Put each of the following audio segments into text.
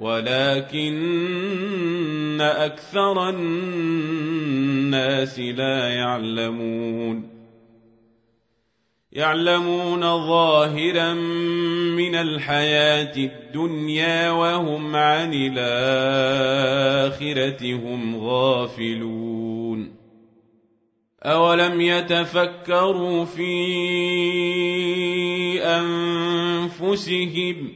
ولكن أكثر الناس لا يعلمون. يعلمون ظاهرا من الحياة الدنيا وهم عن الآخرة هم غافلون. أولم يتفكروا في أنفسهم ۖ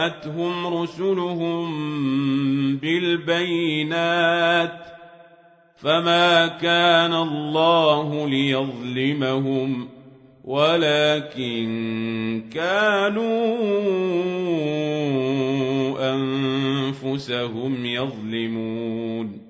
وجاءتهم رسلهم بالبينات فما كان الله ليظلمهم ولكن كانوا أنفسهم يظلمون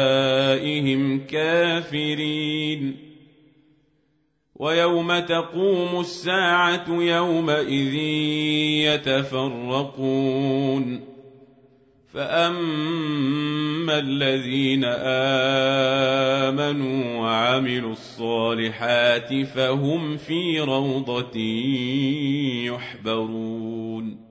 كافرين ويوم تقوم الساعة يومئذ يتفرقون. فأما الذين آمنوا وعملوا الصالحات فهم في روضة يحبرون.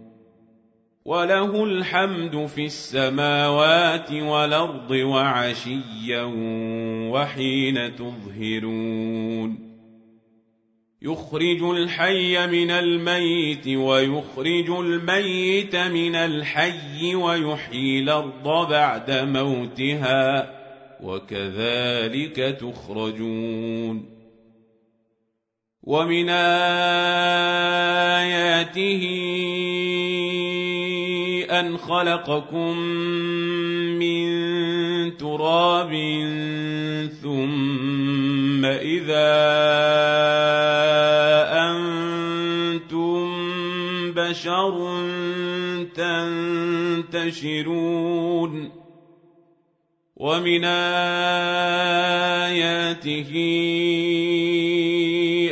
وله الحمد في السماوات والارض وعشيا وحين تظهرون يخرج الحي من الميت ويخرج الميت من الحي ويحيي الأرض بعد موتها وكذلك تخرجون ومن اياته أن خلقكم من تراب ثم إذا أنتم بشر تنتشرون ومن آياته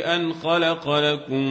أن خلق لكم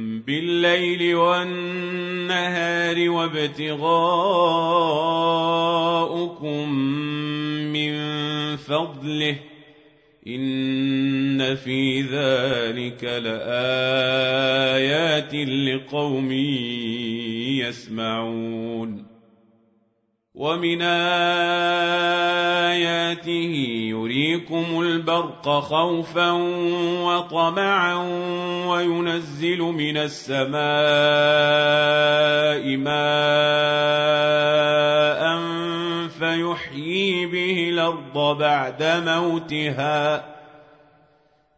بالليل والنهار وابتغاؤكم من فضله إن في ذلك لآيات لقوم يسمعون ومن آياته يريكم البرق خوفا وطمعا وينزل من السماء ماء فيحيي به الأرض بعد موتها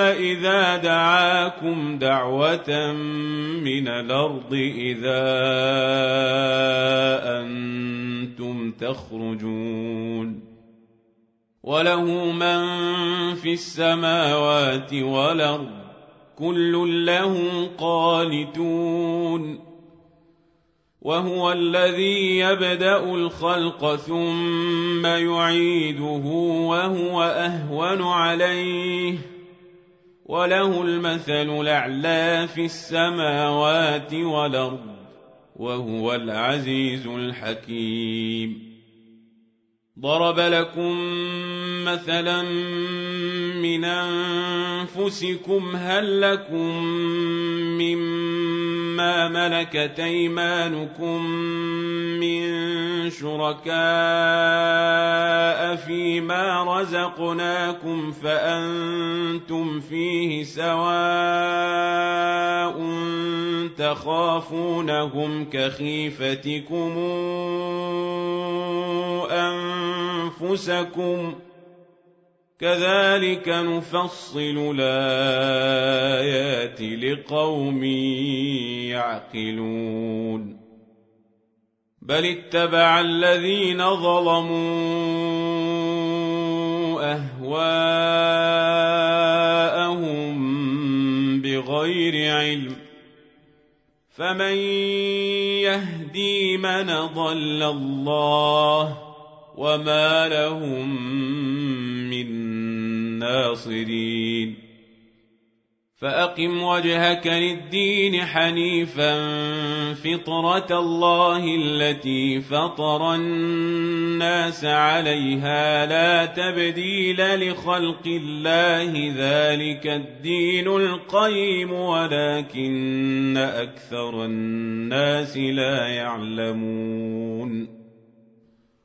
إذا دعاكم دعوة من الأرض إذا أنتم تخرجون. وله من في السماوات والأرض كل له قانتون. وهو الذي يبدأ الخلق ثم يعيده وهو أهون عليه. وله المثل الأعلى في السماوات والأرض وهو العزيز الحكيم. ضرب لكم مثلا من أنفسكم هل لكم مما ملكت أيمانكم من شركاء فيما رزقناكم فأنتم فيه سواء تخافونهم كخيفتكم أنفسكم كذلك نفصل الآيات لقوم يعقلون بل اتبع الذين ظلموا أهواءهم بغير علم فمن يهدي من ضل الله وما لهم من ناصرين فأقم وجهك للدين حنيفا فطرة الله التي فطر الناس عليها لا تبديل لخلق الله ذلك الدين القيم ولكن أكثر الناس لا يعلمون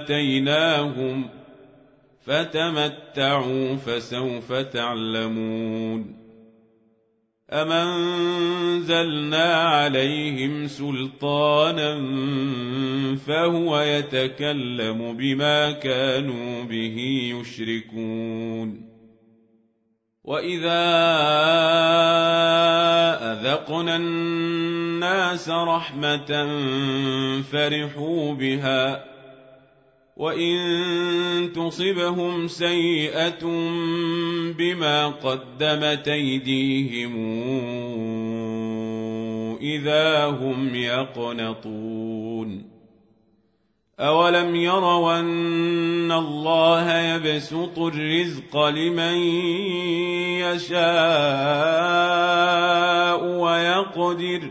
آتيناهم فتمتعوا فسوف تعلمون أم أنزلنا عليهم سلطانا فهو يتكلم بما كانوا به يشركون وإذا أذقنا الناس رحمة فرحوا بها وان تصبهم سيئه بما قدمت ايديهم اذا هم يقنطون أولم يروا أن الله يبسط الرزق لمن يشاء ويقدر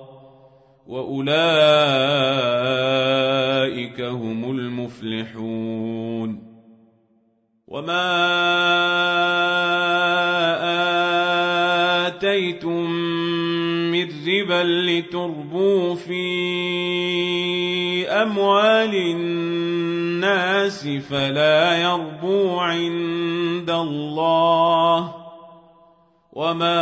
وأولئك هم المفلحون. وما اتيتم من ربا لتربوا في اموال الناس فلا يربو عند الله وما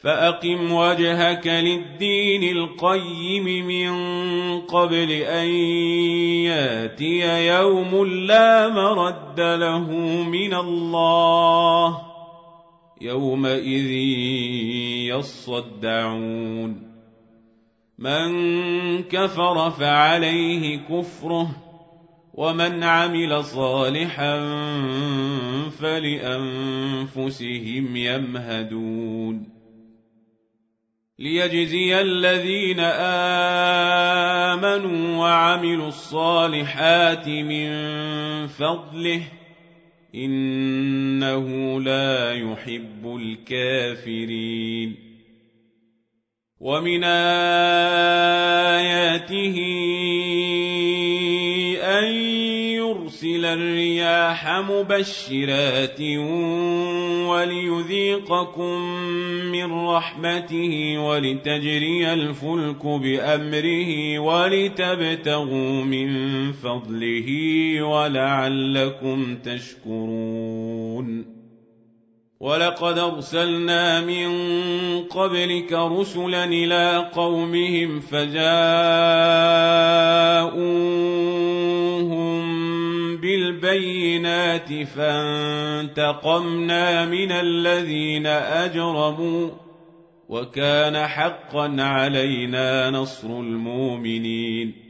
فأقم وجهك للدين القيم من قبل أن يأتي يوم لا مرد له من الله يومئذ يصدعون من كفر فعليه كفره ومن عمل صالحا فلأنفسهم يمهدون ليجزي الذين امنوا وعملوا الصالحات من فضله انه لا يحب الكافرين ومن اياته يرسل الرياح مبشرات وليذيقكم من رحمته ولتجري الفلك بأمره ولتبتغوا من فضله ولعلكم تشكرون. ولقد أرسلنا من قبلك رسلا إلى قومهم فجاءوهم بالبينات فانتقمنا من الذين أجرموا وكان حقا علينا نصر المؤمنين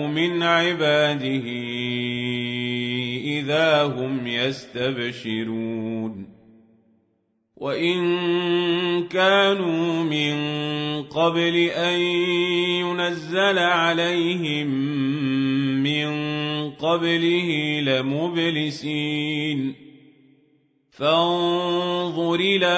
من عباده إذا هم يستبشرون. وإن كانوا من قبل أن ينزل عليهم من قبله لمبلسين. فانظر إلى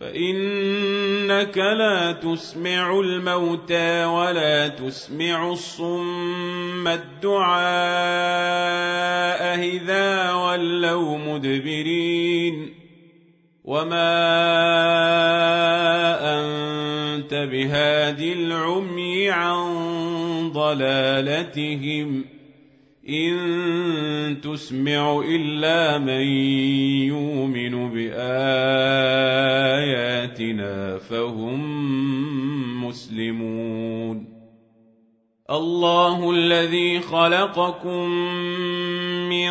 فإنك لا تسمع الموتى ولا تسمع الصم الدعاء إذا ولوا مدبرين وما أنت بهاد العمي عن ضلالتهم إن تسمع إلا من يؤمن بآياتنا فهم مسلمون الله الذي خلقكم من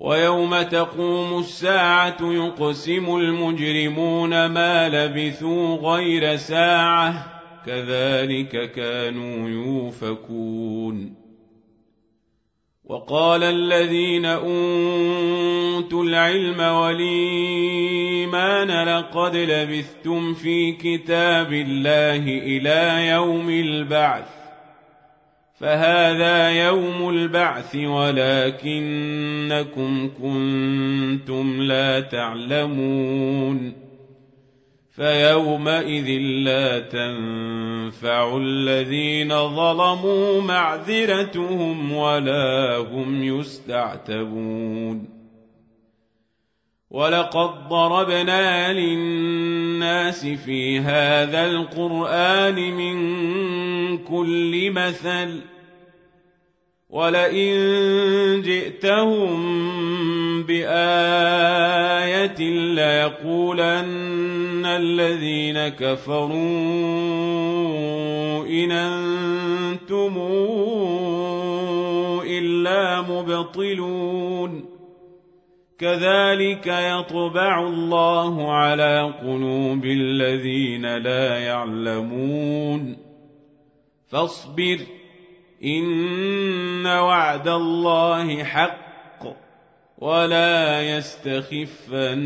ويوم تقوم الساعة يقسم المجرمون ما لبثوا غير ساعة كذلك كانوا يوفكون. وقال الذين أوتوا العلم والإيمان لقد لبثتم في كتاب الله إلى يوم البعث. فهذا يوم البعث ولكنكم كنتم لا تعلمون فيومئذ لا تنفع الذين ظلموا معذرتهم ولا هم يستعتبون ولقد ضربنا للناس في هذا القرآن من كل مثل ولئن جئتهم بآية ليقولن الذين كفروا إن أنتم إلا مبطلون كذلك يطبع الله على قلوب الذين لا يعلمون. فاصبر إن وعد الله حق ولا يستخفن